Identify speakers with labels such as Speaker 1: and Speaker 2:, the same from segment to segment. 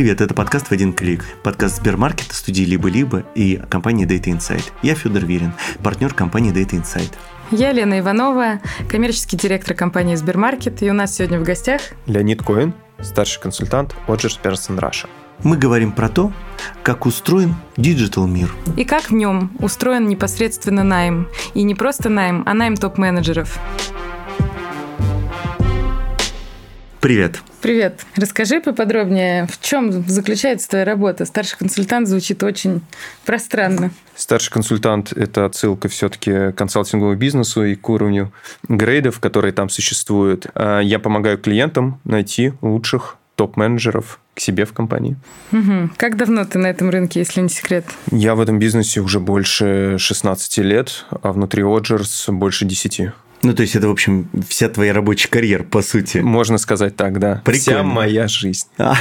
Speaker 1: Привет, это подкаст «В один клик». Подкаст Сбермаркета, студии «Либо-либо» и компании Data Insight. Я Федор Верин, партнер компании Data Insight.
Speaker 2: Я Лена Иванова, коммерческий директор компании Сбермаркет, и у нас сегодня в гостях
Speaker 3: Леонид Коин, старший консультант Odgers Berndtson Russia.
Speaker 1: Мы говорим про то, как устроен digital мир.
Speaker 2: И как в нем устроен непосредственно найм. И не просто найм, а найм топ-менеджеров.
Speaker 1: Привет.
Speaker 2: Привет. Расскажи поподробнее, в чем заключается твоя работа? Старший консультант звучит очень пространно.
Speaker 3: Старший консультант – это отсылка все-таки к консалтинговому бизнесу и к уровню грейдов, которые там существуют. А я помогаю клиентам найти лучших топ-менеджеров к себе в компании.
Speaker 2: Угу. Как давно ты на этом рынке, если не секрет?
Speaker 3: Я в этом бизнесе уже больше 16 лет, а внутри Оджерс больше 10.
Speaker 1: Ну, то есть это, в общем, вся твоя рабочая карьера, по сути.
Speaker 3: Можно сказать так, да.
Speaker 1: Прикольно.
Speaker 3: Вся моя жизнь.
Speaker 1: А,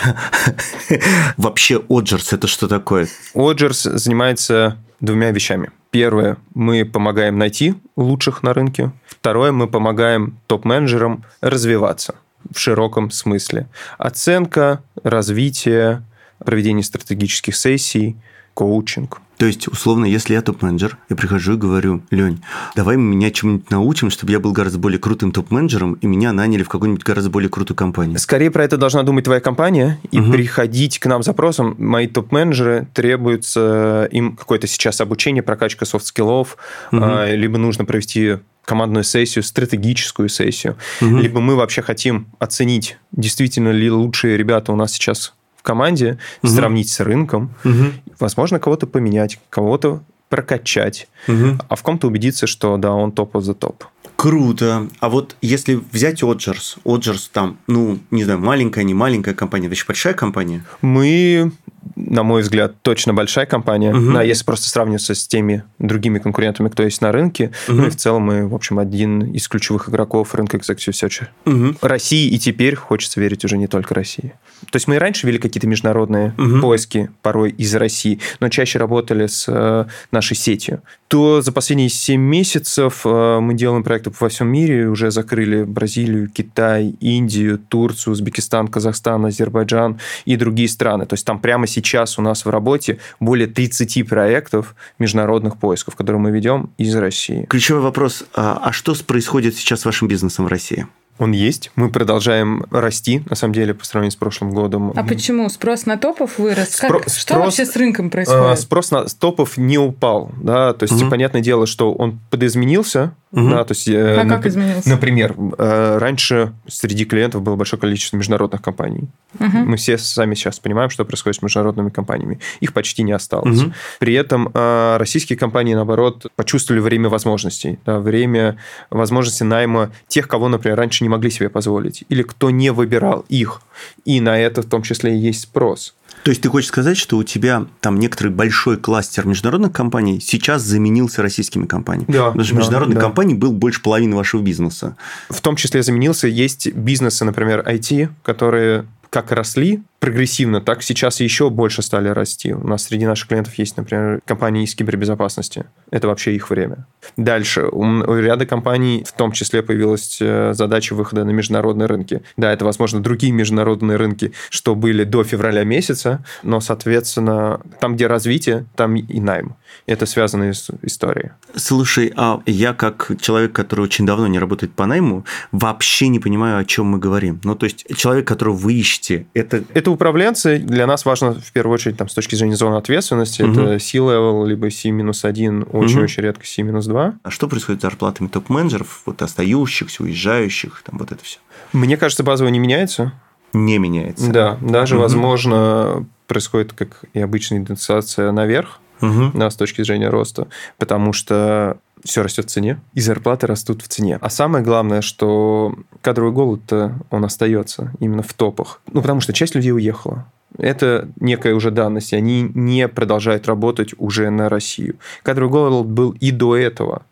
Speaker 1: Вообще, Оджерс – это что такое?
Speaker 3: Оджерс занимается двумя вещами. Первое, мы помогаем найти лучших на рынке. Второе, мы помогаем топ-менеджерам развиваться в широком смысле. Оценка, развитие, проведение стратегических сессий, коучинг.
Speaker 1: То есть, условно, если я топ-менеджер, я прихожу и говорю, Лень, давай меня чему-нибудь научим, чтобы я был гораздо более крутым топ-менеджером, и меня наняли в какую-нибудь гораздо более крутую компанию.
Speaker 3: Скорее про это должна думать твоя компания и угу. приходить к нам запросом. Мои топ-менеджеры требуется им какое-то сейчас обучение, прокачка софт-скиллов, угу. либо нужно провести командную сессию, стратегическую сессию, угу. либо мы вообще хотим оценить, действительно ли лучшие ребята у нас сейчас в команде, угу. сравнить с рынком, угу. возможно, кого-то поменять, кого-то прокачать, угу. а в ком-то убедиться, что да, он топ the топ.
Speaker 1: Круто. А вот если взять Оджерс, Оджерс там, ну, не знаю, маленькая, не маленькая компания, это еще большая компания?
Speaker 3: Мы на мой взгляд, точно большая компания. Угу. Да, если просто сравниваться с теми другими конкурентами, кто есть на рынке. Угу. Ну и в целом мы, в общем, один из ключевых игроков рынка Executive Search. Угу. России и теперь хочется верить уже не только России. То есть мы и раньше вели какие-то международные угу. поиски, порой из России, но чаще работали с э, нашей сетью. То за последние 7 месяцев э, мы делаем проекты во всем мире, уже закрыли Бразилию, Китай, Индию, Турцию, Узбекистан, Казахстан, Азербайджан и другие страны. То есть там прямо сейчас у нас в работе более 30 проектов международных поисков, которые мы ведем из России.
Speaker 1: Ключевой вопрос, а, а что происходит сейчас с вашим бизнесом в России?
Speaker 3: Он есть. Мы продолжаем расти, на самом деле, по сравнению с прошлым годом.
Speaker 2: А почему? Спрос на топов вырос? Спро- как? Что спрос, вообще с рынком происходит?
Speaker 3: А, спрос на топов не упал. Да? То есть, угу. понятное дело, что он подизменился. Угу. Да, то есть,
Speaker 2: а нап- как изменился?
Speaker 3: Например, э, раньше среди клиентов было большое количество международных компаний. Угу. Мы все сами сейчас понимаем, что происходит с международными компаниями. Их почти не осталось. Угу. При этом э, российские компании, наоборот, почувствовали время возможностей. Да, время возможности найма тех, кого, например, раньше не не могли себе позволить, или кто не выбирал их. И на это в том числе и есть спрос.
Speaker 1: То есть ты хочешь сказать, что у тебя там некоторый большой кластер международных компаний сейчас заменился российскими компаниями?
Speaker 3: Да.
Speaker 1: Потому что
Speaker 3: да,
Speaker 1: международных
Speaker 3: да.
Speaker 1: компаний был больше половины вашего бизнеса.
Speaker 3: В том числе заменился. Есть бизнесы, например, IT, которые как росли прогрессивно, так сейчас еще больше стали расти. У нас среди наших клиентов есть, например, компании из кибербезопасности. Это вообще их время. Дальше. У ряда компаний в том числе появилась э, задача выхода на международные рынки. Да, это, возможно, другие международные рынки, что были до февраля месяца, но, соответственно, там, где развитие, там и найм. Это связанная история.
Speaker 1: Слушай, а я как человек, который очень давно не работает по найму, вообще не понимаю, о чем мы говорим. Ну, то есть человек, которого вы ищете, это...
Speaker 3: Это управленцы. Для нас важно, в первую очередь, там, с точки зрения зоны ответственности, угу. это C-level, либо C-1, очень-очень угу. редко C-2.
Speaker 1: А что происходит с зарплатами топ-менеджеров, вот остающихся, уезжающих, там вот это все?
Speaker 3: Мне кажется, базово не меняется.
Speaker 1: Не меняется.
Speaker 3: Да, даже, угу. возможно, происходит, как и обычная индексация наверх, угу. да, с точки зрения роста, потому что все растет в цене, и зарплаты растут в цене. А самое главное, что кадровый голод-то он остается именно в топах. Ну, потому что часть людей уехала. Это некая уже данность, и они не продолжают работать уже на Россию. Кадровый голод был и до этого.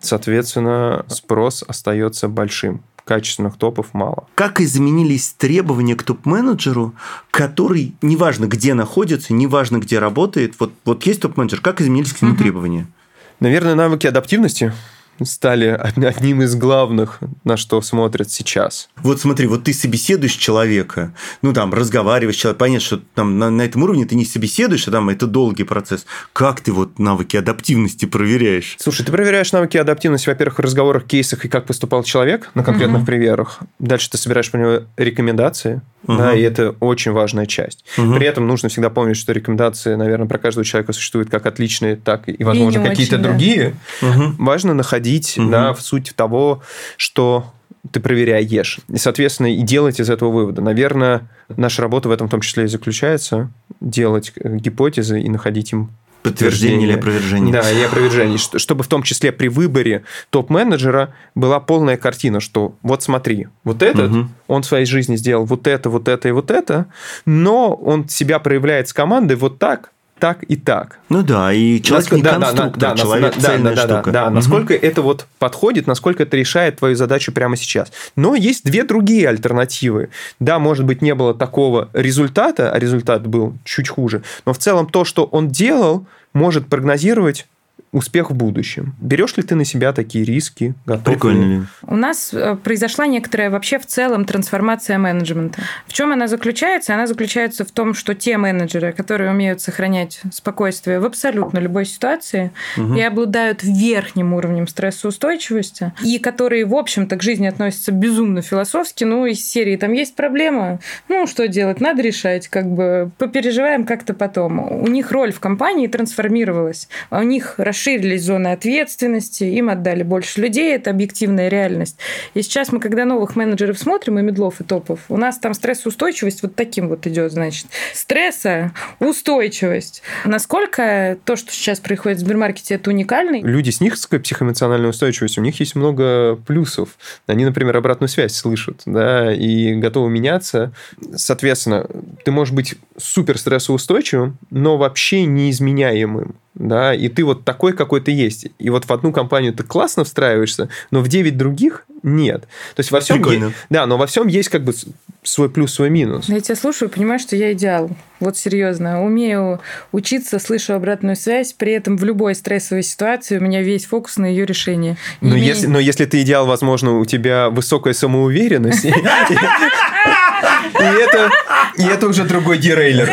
Speaker 3: Соответственно, спрос остается большим качественных топов мало.
Speaker 1: Как изменились требования к топ-менеджеру, который, неважно где находится, неважно где работает, вот, вот есть топ-менеджер, как изменились к нему угу. требования?
Speaker 3: Наверное, навыки адаптивности стали одним из главных, на что смотрят сейчас.
Speaker 1: Вот смотри, вот ты собеседуешь человека, ну там разговариваешь с человеком, понятно, что там на, на этом уровне ты не собеседуешь, а там это долгий процесс. Как ты вот навыки адаптивности проверяешь?
Speaker 3: Слушай, ты проверяешь навыки адаптивности, во-первых, в разговорах, кейсах и как поступал человек на конкретных угу. примерах. Дальше ты собираешь по нему рекомендации, угу. да, и это очень важная часть. Угу. При этом нужно всегда помнить, что рекомендации, наверное, про каждого человека существуют как отличные, так и, возможно, какие-то другие. Угу. Важно находить угу. да, в суть того, что ты проверяешь. И, соответственно, и делать из этого вывода. Наверное, наша работа в этом в том числе и заключается. Делать э, гипотезы и находить им
Speaker 1: Подтверждение или опровержение.
Speaker 3: Да, и опровержение. Чтобы в том числе при выборе топ-менеджера была полная картина, что вот смотри, вот этот, угу. он в своей жизни сделал вот это, вот это и вот это, но он себя проявляет с командой вот так, так и так.
Speaker 1: Ну да, и человек насколько, не конструктор, да, да, человек да, цельная
Speaker 3: да,
Speaker 1: штука.
Speaker 3: Да, да, угу. насколько это вот подходит, насколько это решает твою задачу прямо сейчас. Но есть две другие альтернативы. Да, может быть, не было такого результата, а результат был чуть хуже, но в целом то, что он делал, может прогнозировать успех в будущем. Берешь ли ты на себя такие риски?
Speaker 1: Готов Прикольно ли?
Speaker 2: У нас э, произошла некоторая вообще в целом трансформация менеджмента. В чем она заключается? Она заключается в том, что те менеджеры, которые умеют сохранять спокойствие в абсолютно любой ситуации угу. и обладают верхним уровнем стрессоустойчивости, и которые, в общем-то, к жизни относятся безумно философски, ну, из серии там есть проблема, ну, что делать? Надо решать, как бы попереживаем как-то потом. У них роль в компании трансформировалась, у них расширилась расширились зоны ответственности, им отдали больше людей, это объективная реальность. И сейчас мы, когда новых менеджеров смотрим, и медлов, и топов, у нас там стрессоустойчивость вот таким вот идет, значит. Стресса, устойчивость. Насколько то, что сейчас происходит в Сбермаркете, это уникальный?
Speaker 3: Люди с низкой психоэмоциональной устойчивостью, у них есть много плюсов. Они, например, обратную связь слышат, да, и готовы меняться. Соответственно, ты можешь быть супер стрессоустойчивым, но вообще неизменяемым да, и ты вот такой, какой ты есть. И вот в одну компанию ты классно встраиваешься, но в 9 других нет. То есть во всем
Speaker 1: Прикольно.
Speaker 3: Есть, да, но во всем есть как бы свой плюс, свой минус.
Speaker 2: Я тебя слушаю и понимаю, что я идеал. Вот серьезно. Умею учиться, слышу обратную связь, при этом в любой стрессовой ситуации у меня весь фокус на ее решение.
Speaker 3: Но, имея... если, но если ты идеал, возможно, у тебя высокая самоуверенность. И это, и это уже другой дерейлер.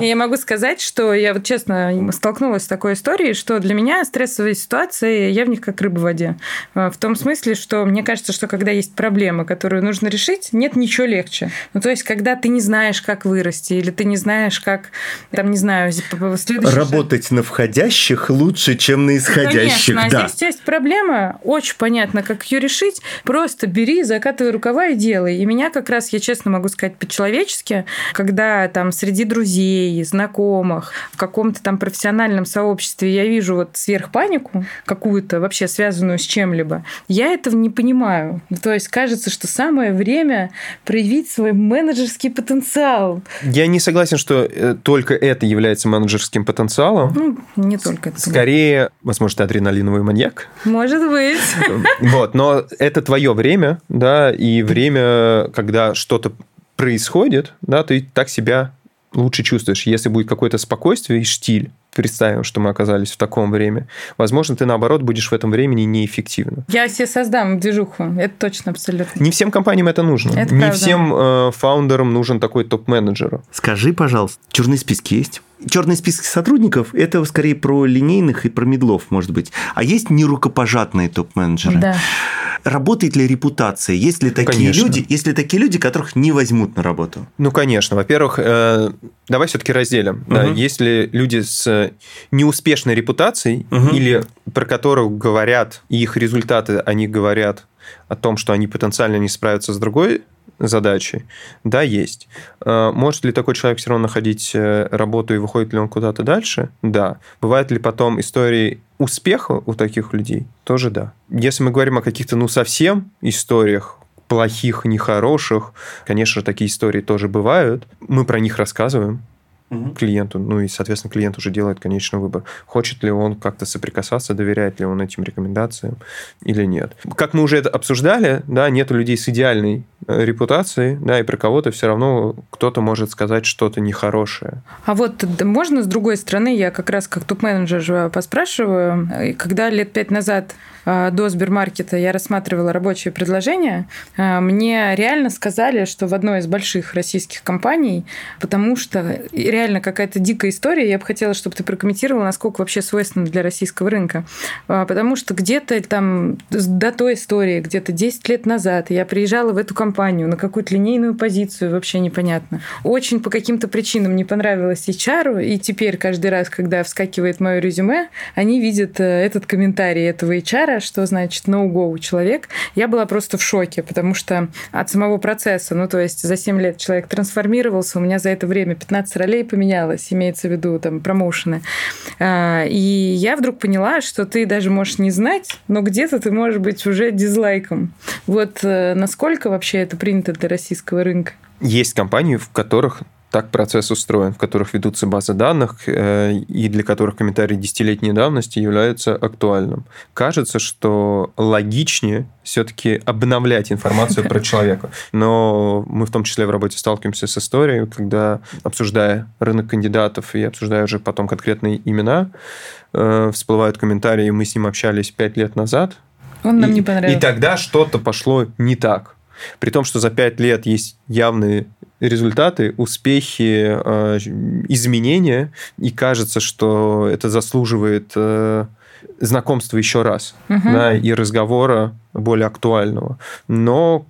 Speaker 2: Я могу сказать, что я вот честно столкнулась с такой историей, что для меня стрессовые ситуации, я в них как рыба в воде. В том смысле, что мне кажется, что когда есть проблема, которую нужно решить, нет ничего легче. Ну, то есть, когда ты не знаешь, как вырасти, или ты не знаешь, как, там, не знаю,
Speaker 1: следующий Работать шаг. на входящих лучше, чем на исходящих.
Speaker 2: Конечно,
Speaker 1: да.
Speaker 2: а здесь есть проблема, очень понятно, как ее решить. Просто бери, закатывай рукава и делай. И меня как раз, я честно могу сказать, по-человечески, когда там среди друзей, знакомых, в каком-то там профессиональном сообществе я вижу вот сверхпанику какую-то, вообще связанную с чем-либо, я этого не понимаю. То есть кажется, что самое время проявить свой менеджерский потенциал.
Speaker 3: Я не согласен, что э, только это является менеджерским потенциалом.
Speaker 2: Ну, не только это.
Speaker 3: Скорее, возможно, ты адреналиновый маньяк.
Speaker 2: Может быть.
Speaker 3: Вот, но это твое время, да, и время, когда что-то происходит, да, ты так себя лучше чувствуешь. Если будет какое-то спокойствие и штиль, представим, что мы оказались в таком время, возможно, ты, наоборот, будешь в этом времени неэффективно.
Speaker 2: Я себе создам движуху, это точно абсолютно.
Speaker 3: Не всем компаниям это нужно.
Speaker 2: Это
Speaker 3: Не
Speaker 2: правда.
Speaker 3: всем э, фаундерам нужен такой топ-менеджер.
Speaker 1: Скажи, пожалуйста, черные списки есть? Черный список сотрудников – это скорее про линейных и про медлов, может быть. А есть нерукопожатные топ-менеджеры?
Speaker 2: Да.
Speaker 1: Работает ли репутация? Есть ли такие
Speaker 3: Конечно.
Speaker 1: люди, есть ли такие люди, которых не возьмут на работу?
Speaker 3: Ну, конечно. Во-первых, э, давай все-таки разделим. Да,
Speaker 1: Мгм.
Speaker 3: есть ли люди с неуспешной репутацией
Speaker 1: Мгм.
Speaker 3: или про которых говорят, и их результаты, они говорят о том, что они потенциально не справятся с другой задачей? Да, есть. Э, Может ли такой человек все равно находить э, работу и выходит ли он куда-то дальше? Да. Бывают ли потом истории успеха у таких людей? Тоже да. Если мы говорим о каких-то, ну, совсем историях, плохих, нехороших, конечно же, такие истории тоже бывают. Мы про них рассказываем, угу. клиенту. Ну и, соответственно, клиент уже делает конечный выбор. Хочет ли он как-то соприкасаться, доверяет ли он этим рекомендациям или нет. Как мы уже это обсуждали, да, нету людей с идеальной э, репутацией, да, и про кого-то все равно кто-то может сказать что-то нехорошее.
Speaker 2: А вот можно с другой стороны, я как раз как топ-менеджер поспрашиваю, когда лет пять назад а, до Сбермаркета я рассматривала рабочие предложения, мне реально сказали, что в одной из больших российских компаний, потому что реально какая-то дикая история, я бы хотела, чтобы ты прокомментировала, насколько вообще свойственно для российского рынка. А, потому что где-то там до той истории, где-то 10 лет назад я приезжала в эту компанию на какую-то линейную позицию, вообще непонятно. Очень по каким-то причинам не понравилось HR, и теперь каждый раз, когда вскакивает мое резюме, они видят э, этот комментарий этого HR, что значит no-go человек, я была просто в шоке, потому что от самого процесса, ну, то есть за 7 лет человек трансформировался, у меня за это время 15 ролей поменялось, имеется в виду там промоушены. А, и я вдруг поняла, что ты даже можешь не знать, но где-то ты можешь быть уже дизлайком. Вот э, насколько вообще это принято для российского рынка?
Speaker 3: Есть компании, в которых так процесс устроен, в которых ведутся базы данных э, и для которых комментарий десятилетней давности является актуальным. Кажется, что логичнее все-таки обновлять информацию про человека. Но мы в том числе в работе сталкиваемся с историей, когда, обсуждая рынок кандидатов и обсуждая уже потом конкретные имена, э, всплывают комментарии, мы с ним общались пять лет назад.
Speaker 2: Он нам и, не понравился.
Speaker 3: И тогда что-то пошло не так. При том, что за пять лет есть явные результаты, успехи, э, изменения, и кажется, что это заслуживает э, знакомства еще раз, угу. да, и разговора более актуального. Но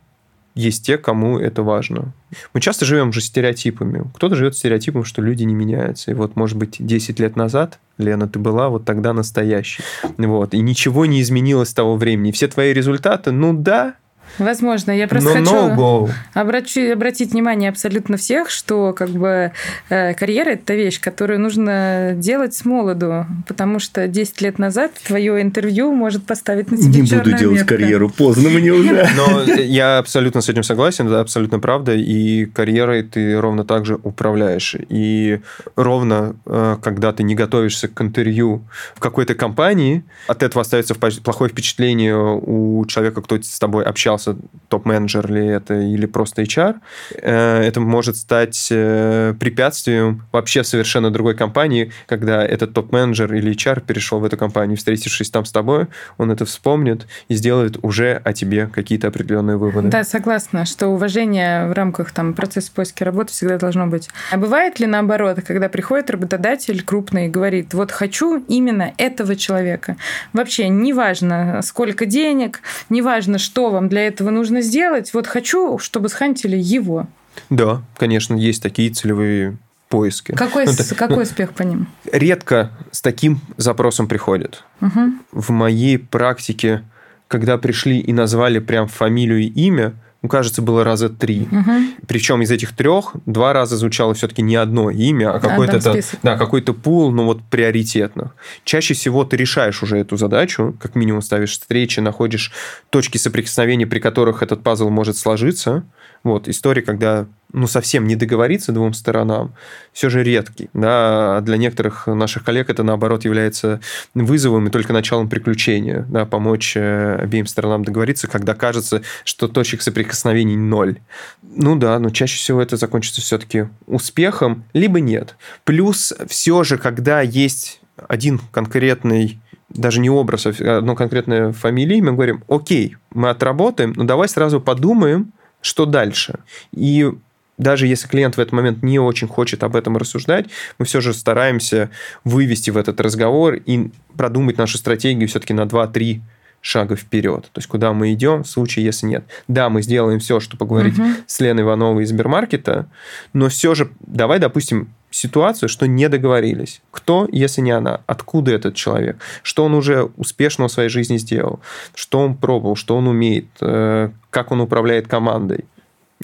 Speaker 3: есть те, кому это важно. Мы часто живем же стереотипами. Кто-то живет стереотипом, что люди не меняются. И вот, может быть, 10 лет назад, Лена, ты была вот тогда настоящей. Вот. И ничего не изменилось с того времени. Все твои результаты, ну да,
Speaker 2: Возможно, я просто Но хочу обрати, обратить внимание абсолютно всех, что как бы э, карьера это вещь, которую нужно делать с молоду, потому что 10 лет назад твое интервью может поставить на тебя
Speaker 1: Не буду делать метка. карьеру, поздно мне уже.
Speaker 3: Но я абсолютно с этим согласен, это абсолютно правда, и карьерой ты ровно так же управляешь. И ровно, э, когда ты не готовишься к интервью в какой-то компании, от этого остается плохое впечатление у человека, кто с тобой общался является топ-менеджер ли это или просто HR, э, это может стать э, препятствием вообще совершенно другой компании, когда этот топ-менеджер или HR перешел в эту компанию, встретившись там с тобой, он это вспомнит и сделает уже о тебе какие-то определенные выводы.
Speaker 2: Да, согласна, что уважение в рамках там, процесса поиска работы всегда должно быть. А бывает ли наоборот, когда приходит работодатель крупный и говорит, вот хочу именно этого человека. Вообще, неважно, сколько денег, неважно, что вам для этого нужно сделать. Вот хочу, чтобы схантили его.
Speaker 3: Да, конечно, есть такие целевые поиски.
Speaker 2: Какой, ну, с, какой ну, успех по ним?
Speaker 3: Редко с таким запросом приходят.
Speaker 2: Угу.
Speaker 3: В моей практике, когда пришли и назвали прям фамилию и имя, ну, кажется, было раза три.
Speaker 2: Угу.
Speaker 3: Причем из этих трех два раза звучало все-таки не одно имя, а какой-то да, да, какой-то пул, ну вот приоритетных. Чаще всего ты решаешь уже эту задачу, как минимум ставишь встречи, находишь точки соприкосновения, при которых этот пазл может сложиться. Вот, история, когда ну, совсем не договориться двум сторонам, все же редкий. Да? Для некоторых наших коллег это, наоборот, является вызовом и только началом приключения. Да? Помочь э, обеим сторонам договориться, когда кажется, что точек соприкосновений ноль. Ну да, но чаще всего это закончится все-таки успехом, либо нет. Плюс все же, когда есть один конкретный даже не образ, а одно конкретное фамилия, мы говорим, окей, мы отработаем, но давай сразу подумаем, что дальше. И даже если клиент в этот момент не очень хочет об этом рассуждать, мы все же стараемся вывести в этот разговор и продумать нашу стратегию все-таки на 2-3 шага вперед. То есть, куда мы идем в случае, если нет. Да, мы сделаем все, чтобы поговорить угу. с Леной Ивановой из Сбермаркета, но все же давай, допустим, ситуацию, что не договорились. Кто, если не она? Откуда этот человек? Что он уже успешно в своей жизни сделал? Что он пробовал? Что он умеет? Э, как он управляет командой?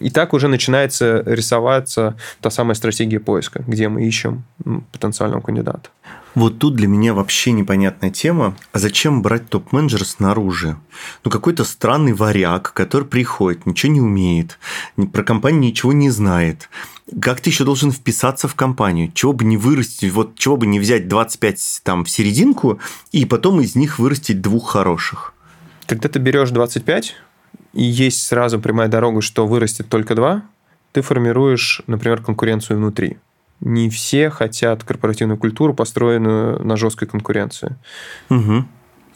Speaker 3: И так уже начинается рисоваться та самая стратегия поиска, где мы ищем потенциального кандидата.
Speaker 1: Вот тут для меня вообще непонятная тема. А зачем брать топ-менеджера снаружи? Ну, какой-то странный варяг, который приходит, ничего не умеет, про компанию ничего не знает. Как ты еще должен вписаться в компанию? Чего бы не вырастить, вот чего бы не взять 25 там в серединку и потом из них вырастить двух хороших?
Speaker 3: Когда ты берешь 25, и есть сразу прямая дорога, что вырастет только два, ты формируешь, например, конкуренцию внутри. Не все хотят корпоративную культуру, построенную на жесткой конкуренции.
Speaker 1: Угу.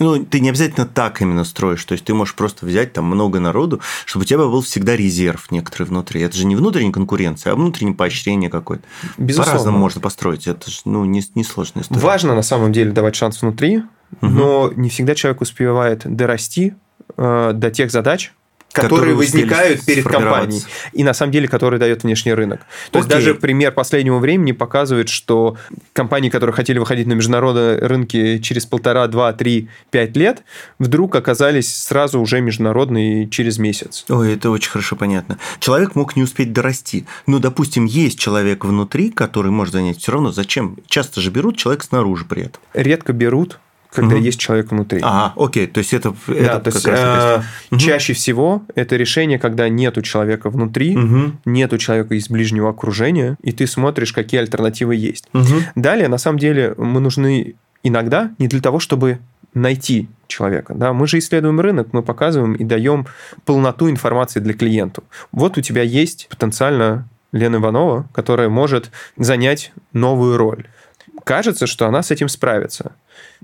Speaker 1: Ну, ты не обязательно так именно строишь. То есть ты можешь просто взять там много народу, чтобы у тебя был всегда резерв некоторый внутри. Это же не внутренняя конкуренция, а внутреннее поощрение какое-то. Безусловно. По-разному можно построить. Это же ну, не, не сложная история.
Speaker 3: Важно на самом деле давать шанс внутри, угу. но не всегда человек успевает дорасти э, до тех задач, которые, которые возникают перед компанией, и на самом деле, которые дает внешний рынок. То Окей. есть даже пример последнего времени показывает, что компании, которые хотели выходить на международные рынки через полтора, два, три, пять лет, вдруг оказались сразу уже международные через месяц.
Speaker 1: Ой, это очень хорошо понятно. Человек мог не успеть дорасти. Ну, допустим, есть человек внутри, который может занять все равно. Зачем? Часто же берут человек снаружи при этом.
Speaker 3: Редко берут, когда угу. есть человек внутри.
Speaker 1: Ага, окей, то есть это,
Speaker 3: да, это то есть, раз угу. чаще всего это решение, когда нету человека внутри, угу. нету человека из ближнего окружения, и ты смотришь, какие альтернативы есть. Угу. Далее, на самом деле, мы нужны иногда не для того, чтобы найти человека. Да? Мы же исследуем рынок, мы показываем и даем полноту информации для клиенту. Вот у тебя есть потенциально Лена Иванова, которая может занять новую роль. Кажется, что она с этим справится.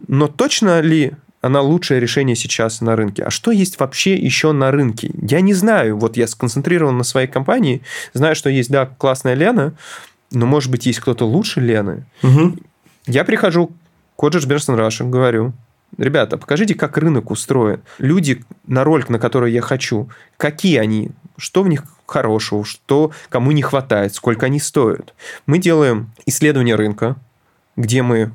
Speaker 3: Но точно ли она лучшее решение сейчас на рынке. А что есть вообще еще на рынке? Я не знаю. Вот я сконцентрирован на своей компании, знаю, что есть, да, классная Лена, но, может быть, есть кто-то лучше Лены. Угу. Я прихожу к Коджиш Бернстон Раша, говорю, ребята, покажите, как рынок устроен. Люди на роль, на которую я хочу, какие они, что в них хорошего, что кому не хватает, сколько они стоят. Мы делаем исследование рынка, где мы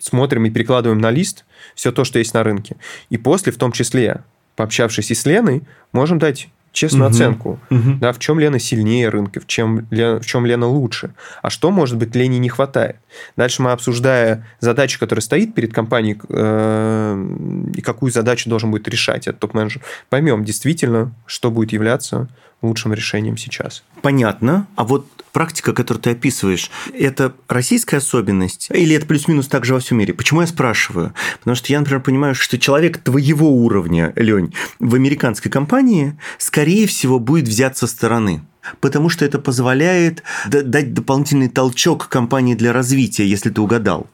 Speaker 3: смотрим и перекладываем на лист все то, что есть на рынке. И после, в том числе, пообщавшись и с Леной, можем дать честную угу. оценку, угу. да, в чем Лена сильнее рынка, в чем, Лена, в чем Лена лучше, а что, может быть, Лене не хватает. Дальше мы, обсуждая задачу, которая стоит перед компанией, э, и какую задачу должен будет решать этот топ-менеджер, поймем действительно, что будет являться лучшим решением сейчас.
Speaker 1: Понятно. А вот практика, которую ты описываешь, это российская особенность или это плюс-минус также во всем мире? Почему я спрашиваю? Потому что я, например, понимаю, что человек твоего уровня, Лень, в американской компании, скорее всего, будет взят со стороны потому что это позволяет дать дополнительный толчок компании для развития, если ты угадал.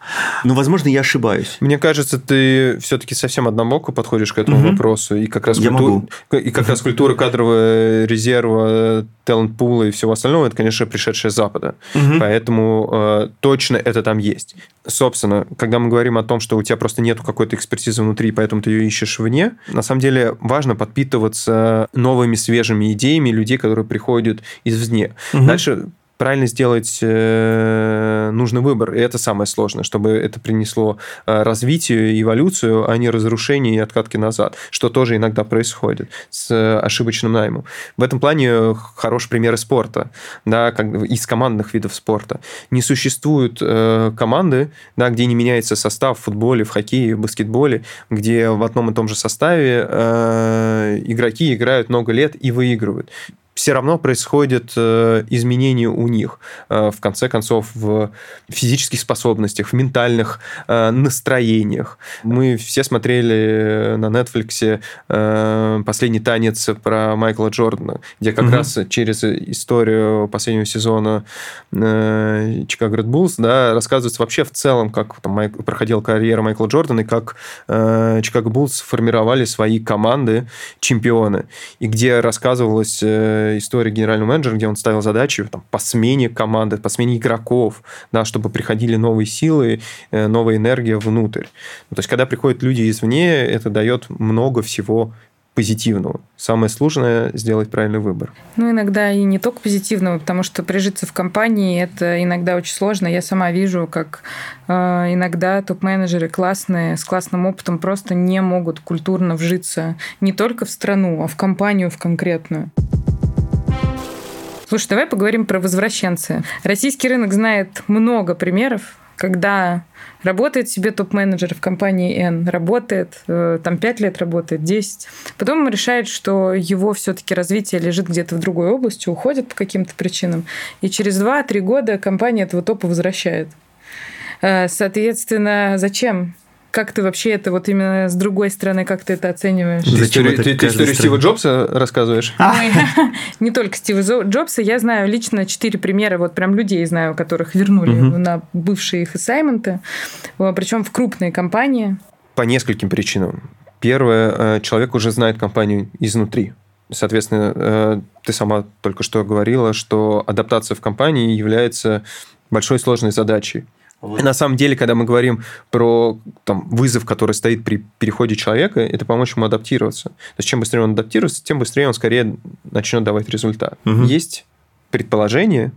Speaker 1: Но, возможно, я ошибаюсь.
Speaker 3: Мне кажется, ты все-таки совсем одномоко подходишь к этому угу. вопросу. И как раз, я культур... могу. И как раз культура кадрового резерва, талант-пула и всего остального, это, конечно, пришедшее с Запада. Угу. Поэтому э, точно это там есть. Собственно, когда мы говорим о том, что у тебя просто нет какой-то экспертизы внутри, поэтому ты ее ищешь вне, на самом деле важно подпитываться новыми свежими идеями людей, которые приходят извне. Угу. Дальше правильно сделать э, нужный выбор. И это самое сложное, чтобы это принесло э, развитие, эволюцию, а не разрушение и откатки назад, что тоже иногда происходит с э, ошибочным наймом. В этом плане хороший пример из спорта, да, как, из командных видов спорта. Не существует команды, да, где не меняется состав в футболе, в хоккее, в баскетболе, где в одном и том же составе игроки играют много лет и выигрывают все равно происходит э, изменение у них, э, в конце концов, в физических способностях, в ментальных э, настроениях. Мы все смотрели на Netflix «Последний танец» про Майкла Джордана, где как угу. раз через историю последнего сезона Чикаго Ред Буллс да, рассказывается вообще в целом, как там, Майк, проходила карьера Майкла Джордана и как Чикаго Буллс формировали свои команды чемпионы, и где рассказывалось история генерального менеджера, где он ставил задачи там, по смене команды, по смене игроков, да, чтобы приходили новые силы, э, новая энергия внутрь. Ну, то есть, когда приходят люди извне, это дает много всего позитивного. Самое сложное – сделать правильный выбор.
Speaker 2: Ну, иногда и не только позитивного, потому что прижиться в компании – это иногда очень сложно. Я сама вижу, как э, иногда топ-менеджеры классные, с классным опытом просто не могут культурно вжиться не только в страну, а в компанию в конкретную. Слушай, давай поговорим про возвращенцы. Российский рынок знает много примеров, когда работает себе топ-менеджер в компании N, работает, э, там 5 лет работает, 10. Потом он решает, что его все-таки развитие лежит где-то в другой области, уходит по каким-то причинам. И через 2-3 года компания этого топа возвращает. Э, соответственно, зачем как ты вообще это вот именно с другой стороны, как ты это оцениваешь?
Speaker 3: Ты, историю, ты, ты историю Стива Джобса рассказываешь?
Speaker 2: Не только Стива Джобса. Я знаю лично четыре примера, вот прям людей знаю, которых вернули на бывшие их ассайменты, причем в крупные компании.
Speaker 3: По нескольким причинам. Первое, э, человек уже знает компанию изнутри. Соответственно, э, ты сама только что говорила, что адаптация в компании является большой сложной задачей. Вот. На самом деле, когда мы говорим про там, вызов, который стоит при переходе человека, это помочь ему адаптироваться. То есть, чем быстрее он адаптируется, тем быстрее он скорее начнет давать результат. Угу. Есть предположение,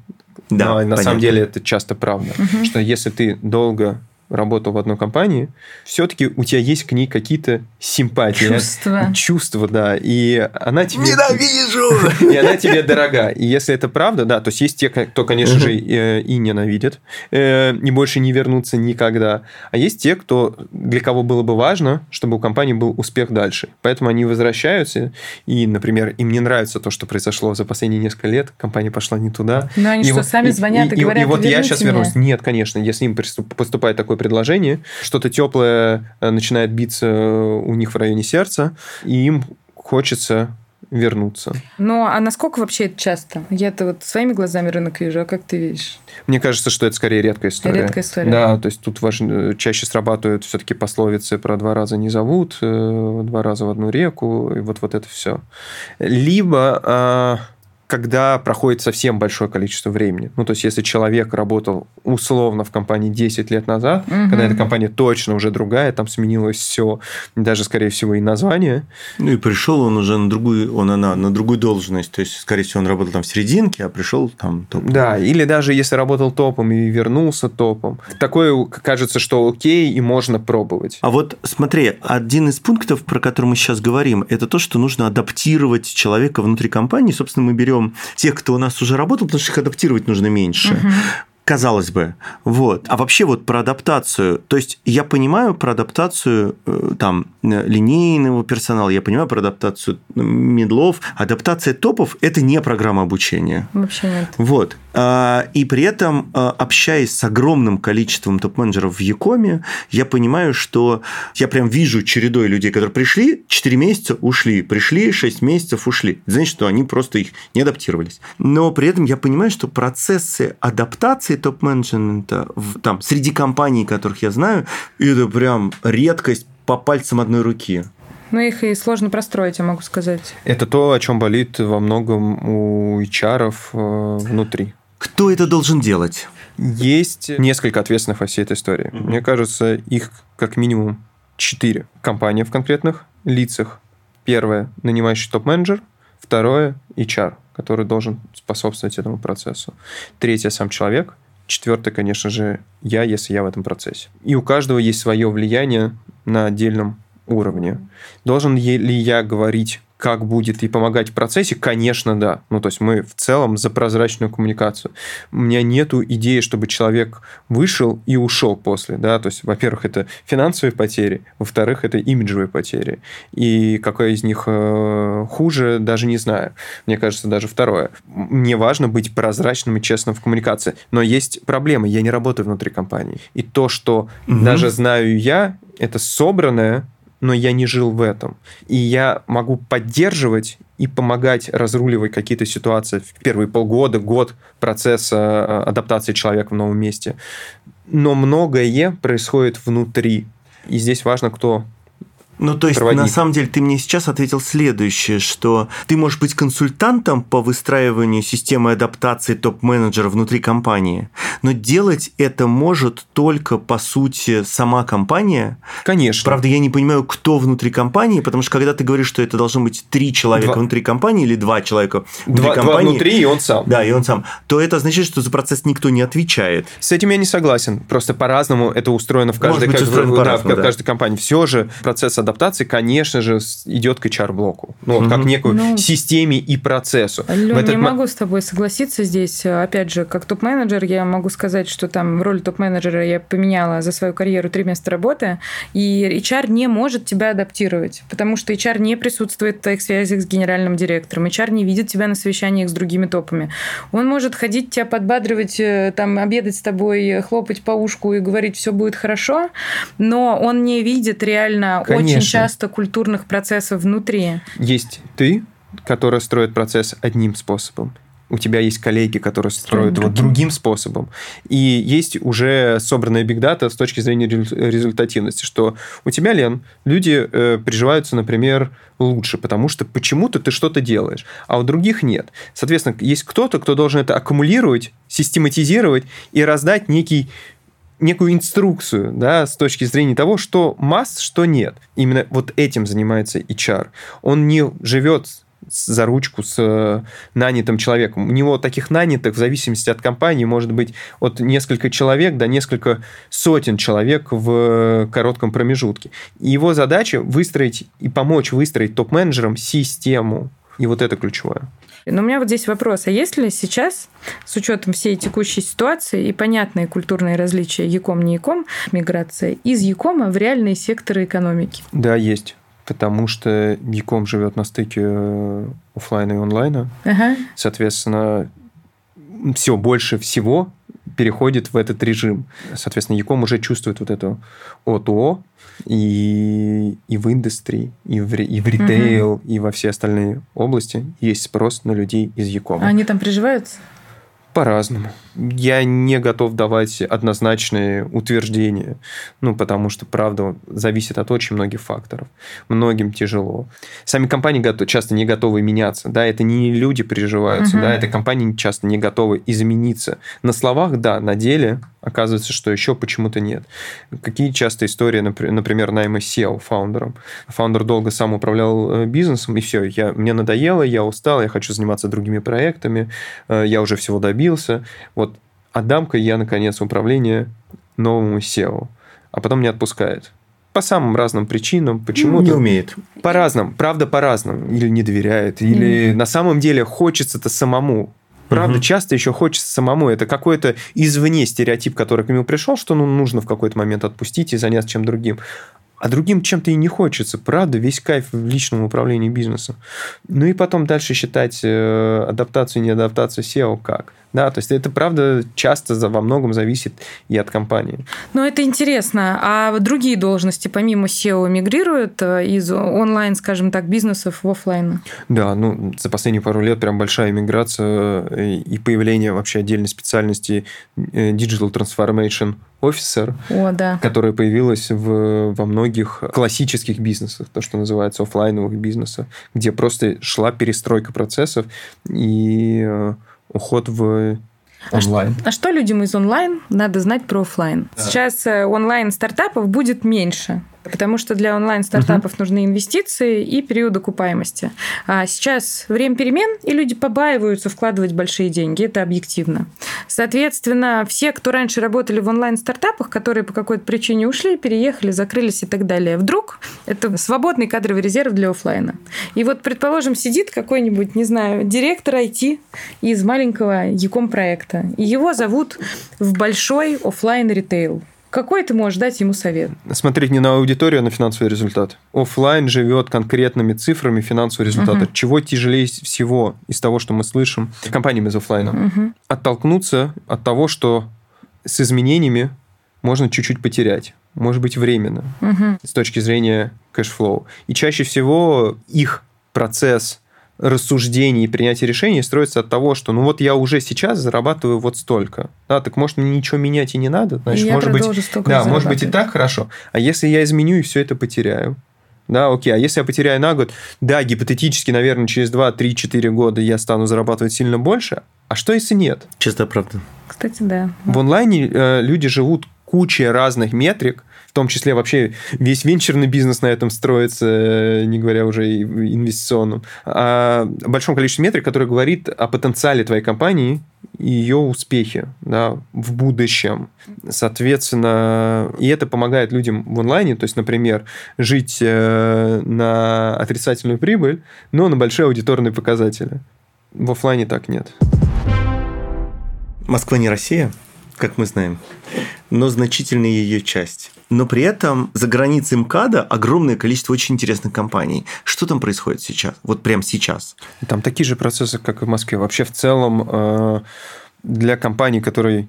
Speaker 3: да, но на самом деле это часто правда, угу. что если ты долго работал в одной компании, все-таки у тебя есть к ней какие-то симпатии.
Speaker 2: Чувства.
Speaker 3: Чувства, да. И она тебе...
Speaker 1: Ненавижу!
Speaker 3: И она тебе дорога. И если это правда, да, то есть есть те, кто, конечно же, э, и ненавидит, э, и больше не вернутся никогда. А есть те, кто, для кого было бы важно, чтобы у компании был успех дальше. Поэтому они возвращаются, и, например, им не нравится то, что произошло за последние несколько лет, компания пошла не туда.
Speaker 2: Но они что, сами звонят и, говорят,
Speaker 3: И вот я сейчас вернусь. Нет, конечно, если им поступает такой предложение, что-то теплое э, начинает биться э, у них в районе сердца, и им хочется вернуться.
Speaker 2: Ну, а насколько вообще это часто? Я-то вот своими глазами рынок вижу, а как ты видишь?
Speaker 3: Мне кажется, что это скорее редкая история.
Speaker 2: Редкая история.
Speaker 3: Да, то есть тут важно, чаще срабатывают все-таки пословицы про два раза не зовут, э, два раза в одну реку, и вот, вот это все. Либо а, когда проходит совсем большое количество времени. Ну, то есть, если человек работал условно в компании 10 лет назад, угу. когда эта компания точно уже другая, там сменилось все, даже, скорее всего, и название.
Speaker 1: Ну, и пришел он уже на другую, он, она, на другую должность. То есть, скорее всего, он работал там в серединке, а пришел там
Speaker 3: топом. Да, или даже если работал топом и вернулся топом. Такое кажется, что окей, и можно пробовать.
Speaker 1: А вот смотри, один из пунктов, про который мы сейчас говорим, это то, что нужно адаптировать человека внутри компании. Собственно, мы берем тех, кто у нас уже работал, потому что их адаптировать нужно меньше. Угу казалось бы. Вот. А вообще вот про адаптацию. То есть я понимаю про адаптацию э, там линейного персонала, я понимаю про адаптацию медлов. Адаптация топов – это не программа обучения.
Speaker 2: Вообще нет.
Speaker 1: Вот. А, и при этом, а, общаясь с огромным количеством топ-менеджеров в Якоме, я понимаю, что я прям вижу чередой людей, которые пришли, 4 месяца ушли, пришли, 6 месяцев ушли. Это значит, что они просто их не адаптировались. Но при этом я понимаю, что процессы адаптации топ-менеджмента там, среди компаний, которых я знаю, это прям редкость по пальцам одной руки.
Speaker 2: Ну, их и сложно простроить, я могу сказать.
Speaker 3: Это то, о чем болит во многом у HR э, внутри.
Speaker 1: Кто это должен делать?
Speaker 3: Есть несколько ответственных во всей этой истории. Mm-hmm. Мне кажется, их как минимум четыре. Компания в конкретных лицах. Первое – нанимающий топ-менеджер. Второе – HR, который должен способствовать этому процессу. Третье – сам человек. Четвертое, конечно же, я, если я в этом процессе. И у каждого есть свое влияние на отдельном уровне. Должен ли я говорить как будет и помогать в процессе, конечно, да. Ну, то есть мы в целом за прозрачную коммуникацию. У меня нету идеи, чтобы человек вышел и ушел после, да, то есть, во-первых, это финансовые потери, во-вторых, это имиджевые потери. И какая из них э, хуже, даже не знаю. Мне кажется, даже второе. Мне важно быть прозрачным и честным в коммуникации. Но есть проблемы. Я не работаю внутри компании. И то, что угу. даже знаю я, это собранное но я не жил в этом. И я могу поддерживать и помогать разруливать какие-то ситуации в первые полгода, год процесса э, адаптации человека в новом месте. Но многое происходит внутри. И здесь важно, кто
Speaker 1: ну, то есть, проводник. на самом деле, ты мне сейчас ответил следующее, что ты можешь быть консультантом по выстраиванию системы адаптации топ-менеджера внутри компании, но делать это может только, по сути, сама компания.
Speaker 3: Конечно.
Speaker 1: Правда, я не понимаю, кто внутри компании, потому что когда ты говоришь, что это должно быть три человека два. внутри компании или два человека внутри
Speaker 3: два,
Speaker 1: компании.
Speaker 3: Два внутри, и он сам.
Speaker 1: Да, и он сам. То это означает, что за процесс никто не отвечает.
Speaker 3: С этим я не согласен. Просто по-разному это устроено в каждой,
Speaker 1: быть, устроено
Speaker 3: да, в, да. в каждой компании. Все же процесс адаптации, конечно же, идет к HR-блоку. Ну, угу. как некую ну, системе и процессу.
Speaker 2: Лёнь, этот... не могу с тобой согласиться здесь. Опять же, как топ-менеджер я могу сказать, что там роль топ-менеджера я поменяла за свою карьеру три места работы, и HR не может тебя адаптировать, потому что HR не присутствует в твоих связях с генеральным директором, HR не видит тебя на совещаниях с другими топами. Он может ходить тебя подбадривать, э, там, обедать с тобой, хлопать по ушку и говорить, все будет хорошо, но он не видит реально Конечно. Очень часто культурных процессов внутри.
Speaker 3: Есть ты, которая строит процесс одним способом у тебя есть коллеги, которые строят его другим способом. И есть уже собранная бигдата с точки зрения результативности, что у тебя, Лен, люди э, приживаются, например, лучше, потому что почему-то ты что-то делаешь, а у других нет. Соответственно, есть кто-то, кто должен это аккумулировать, систематизировать и раздать некий некую инструкцию, да, с точки зрения того, что масс, что нет. Именно вот этим занимается HR. Он не живет за ручку с э, нанятым человеком. У него таких нанятых, в зависимости от компании, может быть от несколько человек до несколько сотен человек в коротком промежутке. И его задача выстроить и помочь выстроить топ-менеджерам систему. И вот это ключевое.
Speaker 2: Но у меня вот здесь вопрос. А есть ли сейчас, с учетом всей текущей ситуации и понятные культурные различия ЯКОМ, не ЯКОМ, миграция из ЯКОМа в реальные секторы экономики?
Speaker 3: Да, есть потому что Яком живет на стыке э, офлайна и онлайна. Ага. Соответственно, все больше всего переходит в этот режим. Соответственно, Яком уже чувствует вот это ОТО и, и в индустрии, и в, и в ритейл, угу. и во все остальные области есть спрос на людей из Якома.
Speaker 2: А они там приживаются?
Speaker 3: По-разному. Я не готов давать однозначные утверждения, ну, потому что, правда, зависит от очень многих факторов. Многим тяжело. Сами компании часто не готовы меняться, да, это не люди переживаются, угу. да, это компании часто не готовы измениться. На словах, да, на деле оказывается, что еще почему-то нет. Какие часто истории, например, найма SEO фаундером. Фаундер долго сам управлял э, бизнесом, и все, я, мне надоело, я устал, я хочу заниматься другими проектами, э, я уже всего добился. Вот отдам-ка я, наконец, управление новому SEO, а потом не отпускает. По самым разным причинам, почему
Speaker 1: Не умеет.
Speaker 3: По-разному, правда, по-разному. Или не доверяет, или mm. на самом деле хочется-то самому Правда, угу. часто еще хочется самому. Это какой-то извне стереотип, который к нему пришел, что ну, нужно в какой-то момент отпустить и заняться чем другим. А другим чем-то и не хочется. Правда, весь кайф в личном управлении бизнесом. Ну и потом дальше считать э, адаптацию и неадаптацию SEO как. Да, то есть это, правда, часто за, во многом зависит и от компании.
Speaker 2: Ну, это интересно. А другие должности помимо SEO мигрируют э, из онлайн, скажем так, бизнесов в офлайн?
Speaker 3: Да, ну, за последние пару лет прям большая миграция э, и появление вообще отдельной специальности э, Digital Transformation Officer,
Speaker 2: О, да.
Speaker 3: которая появилась в, во многих классических бизнесах, то, что называется офлайновых бизнесах, где просто шла перестройка процессов и уход в онлайн.
Speaker 2: А что, а что людям из онлайн надо знать про офлайн? Да. Сейчас э, онлайн стартапов будет меньше потому что для онлайн-стартапов угу. нужны инвестиции и период окупаемости. А сейчас время перемен, и люди побаиваются вкладывать большие деньги, это объективно. Соответственно, все, кто раньше работали в онлайн-стартапах, которые по какой-то причине ушли, переехали, закрылись и так далее, вдруг это свободный кадровый резерв для офлайна. И вот, предположим, сидит какой-нибудь, не знаю, директор IT из маленького e-com проекта, и его зовут в большой офлайн ритейл какой ты можешь дать ему совет?
Speaker 3: Смотреть не на аудиторию, а на финансовый результат. Оффлайн живет конкретными цифрами финансового результата. Угу. Чего тяжелее всего из того, что мы слышим компаниями из офлайна? Угу. Оттолкнуться от того, что с изменениями можно чуть-чуть потерять. Может быть, временно. Угу. С точки зрения cash flow. И чаще всего их процесс рассуждений и принятия решений строится от того, что ну вот я уже сейчас зарабатываю вот столько. Да, так может мне ничего менять и не надо? Значит, может быть, да, может быть и так хорошо. А если я изменю и все это потеряю? Да, окей. А если я потеряю на год, да, гипотетически, наверное, через 2, 3, 4 года я стану зарабатывать сильно больше. А что если нет?
Speaker 1: Чисто правда.
Speaker 2: Кстати, да.
Speaker 3: В онлайне э, люди живут кучей разных метрик, в том числе вообще весь венчурный бизнес на этом строится, э, не говоря уже и инвестиционном, о большом количестве метрик, которые говорит о потенциале твоей компании и ее успехе да, в будущем. Соответственно, и это помогает людям в онлайне, то есть, например, жить э, на отрицательную прибыль, но на большие аудиторные показатели. В офлайне так нет.
Speaker 1: Москва не Россия? Как мы знаем, но значительная ее часть. Но при этом за границей МКАДа огромное количество очень интересных компаний. Что там происходит сейчас? Вот прямо сейчас.
Speaker 3: Там такие же процессы, как и в Москве. Вообще в целом э, для компаний, которые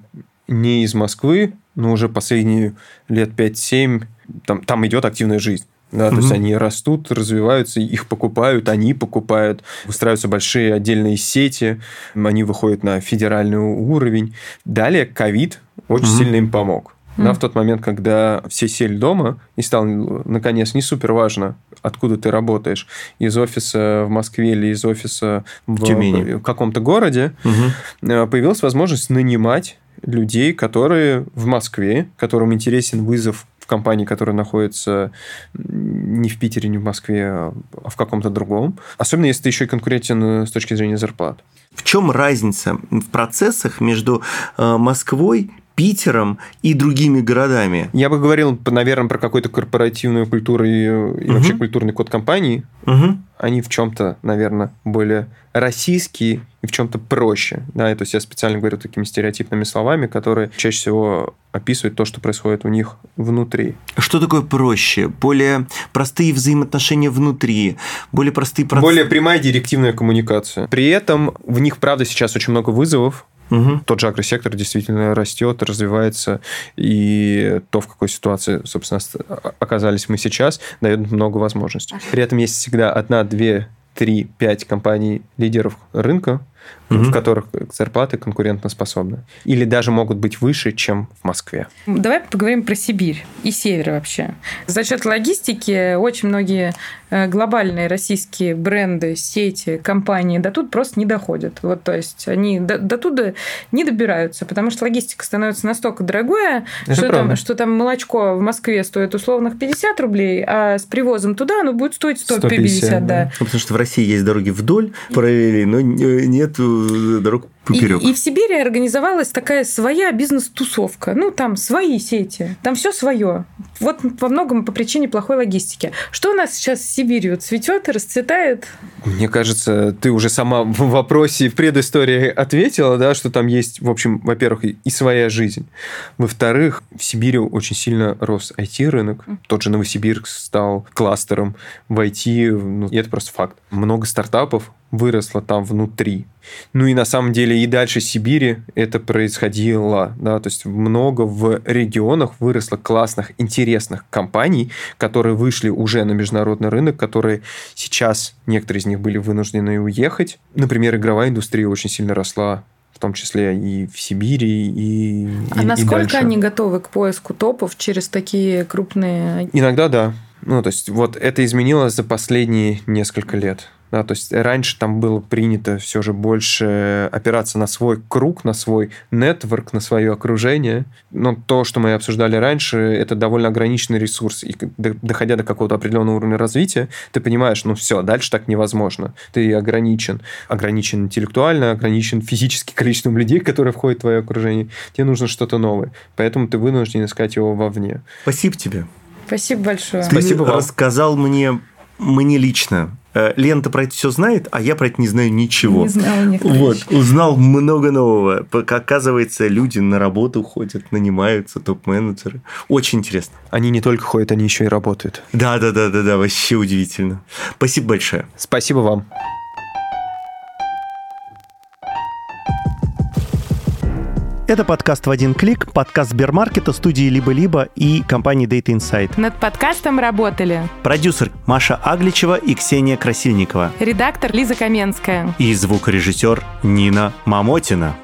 Speaker 3: не из Москвы, но уже последние лет 5-7, там, там идет активная жизнь. Да, то есть они растут, развиваются, их покупают, они покупают, выстраиваются большие отдельные сети, они выходят на федеральный уровень. Далее ковид очень угу. сильно им помог. Да, в тот момент, когда все сели дома, и стало, наконец, не супер важно, откуда ты работаешь, из офиса в Москве или из офиса в, в каком-то городе, угу. появилась возможность нанимать людей, которые в Москве, которым интересен вызов в компании, которая находится не в Питере, не в Москве, а в каком-то другом. Особенно, если ты еще и конкурентен э, с точки зрения зарплат.
Speaker 1: В чем разница в процессах между э, Москвой, Питером и другими городами.
Speaker 3: Я бы говорил, наверное, про какую-то корпоративную культуру и, и угу. вообще культурный код компании. Угу. Они в чем-то, наверное, более российские и в чем-то проще. Да, то есть я специально говорю такими стереотипными словами, которые чаще всего описывают то, что происходит у них внутри.
Speaker 1: Что такое проще? Более простые взаимоотношения внутри, более простые
Speaker 3: процессы. Более прямая директивная коммуникация. При этом в них, правда, сейчас очень много вызовов, Угу. Тот же агросектор действительно растет, развивается, и то, в какой ситуации, собственно, оказались мы сейчас, дает много возможностей. При этом есть всегда одна, две, три, пять компаний лидеров рынка, угу. в которых зарплаты конкурентоспособны. Или даже могут быть выше, чем в Москве.
Speaker 2: Давай поговорим про Сибирь и север вообще. За счет логистики очень многие э, глобальные российские бренды, сети, компании до тут просто не доходят. Вот, то есть они до, до туда не добираются, потому что логистика становится настолько дорогая, что там, что там молочко в Москве стоит условных 50 рублей, а с привозом туда оно будет стоить 150, 150 да. да.
Speaker 1: Ну, потому что в России есть дороги вдоль параллели, но нет нет дорог поперек.
Speaker 2: И, и в Сибири организовалась такая своя бизнес-тусовка. Ну, там свои сети, там все свое. Вот во многом по причине плохой логистики. Что у нас сейчас с Сибирью? Цветет и расцветает?
Speaker 3: Мне кажется, ты уже сама в вопросе в предыстории ответила, да, что там есть, в общем, во-первых, и своя жизнь. Во-вторых, в Сибири очень сильно рос IT-рынок. Тот же Новосибирск стал кластером в IT, ну, и это просто факт. Много стартапов выросло там внутри. Ну и на самом деле и дальше Сибири это происходило, да, то есть много в регионах выросло классных, интересных компаний, которые вышли уже на международный рынок, которые сейчас, некоторые из них были вынуждены уехать. Например, игровая индустрия очень сильно росла в том числе и в Сибири, и
Speaker 2: А
Speaker 3: и,
Speaker 2: насколько
Speaker 3: и дальше.
Speaker 2: они готовы к поиску топов через такие крупные...
Speaker 3: Иногда да. Ну, то есть вот это изменилось за последние несколько лет. Да, то есть раньше там было принято все же больше опираться на свой круг, на свой нетворк, на свое окружение. Но то, что мы обсуждали раньше, это довольно ограниченный ресурс. И доходя до какого-то определенного уровня развития, ты понимаешь, ну все, дальше так невозможно. Ты ограничен. Ограничен интеллектуально, ограничен физически количеством людей, которые входят в твое окружение. Тебе нужно что-то новое. Поэтому ты вынужден искать его вовне.
Speaker 1: Спасибо тебе.
Speaker 2: Спасибо большое.
Speaker 1: Ты Спасибо вам. рассказал мне, мне лично Э, Лента про это все знает, а я про это не знаю ничего.
Speaker 2: Не знала никогда.
Speaker 1: Вот, узнал много нового. Оказывается, люди на работу ходят, нанимаются, топ-менеджеры. Очень интересно.
Speaker 3: Они не только ходят, они еще и работают.
Speaker 1: Да, да, да, да, да, вообще удивительно. Спасибо большое.
Speaker 3: Спасибо вам.
Speaker 1: Это подкаст в один клик, подкаст Сбермаркета, студии «Либо-либо» и компании Data Insight.
Speaker 2: Над подкастом работали
Speaker 1: продюсер Маша Агличева и Ксения Красильникова,
Speaker 2: редактор Лиза Каменская
Speaker 1: и звукорежиссер Нина Мамотина.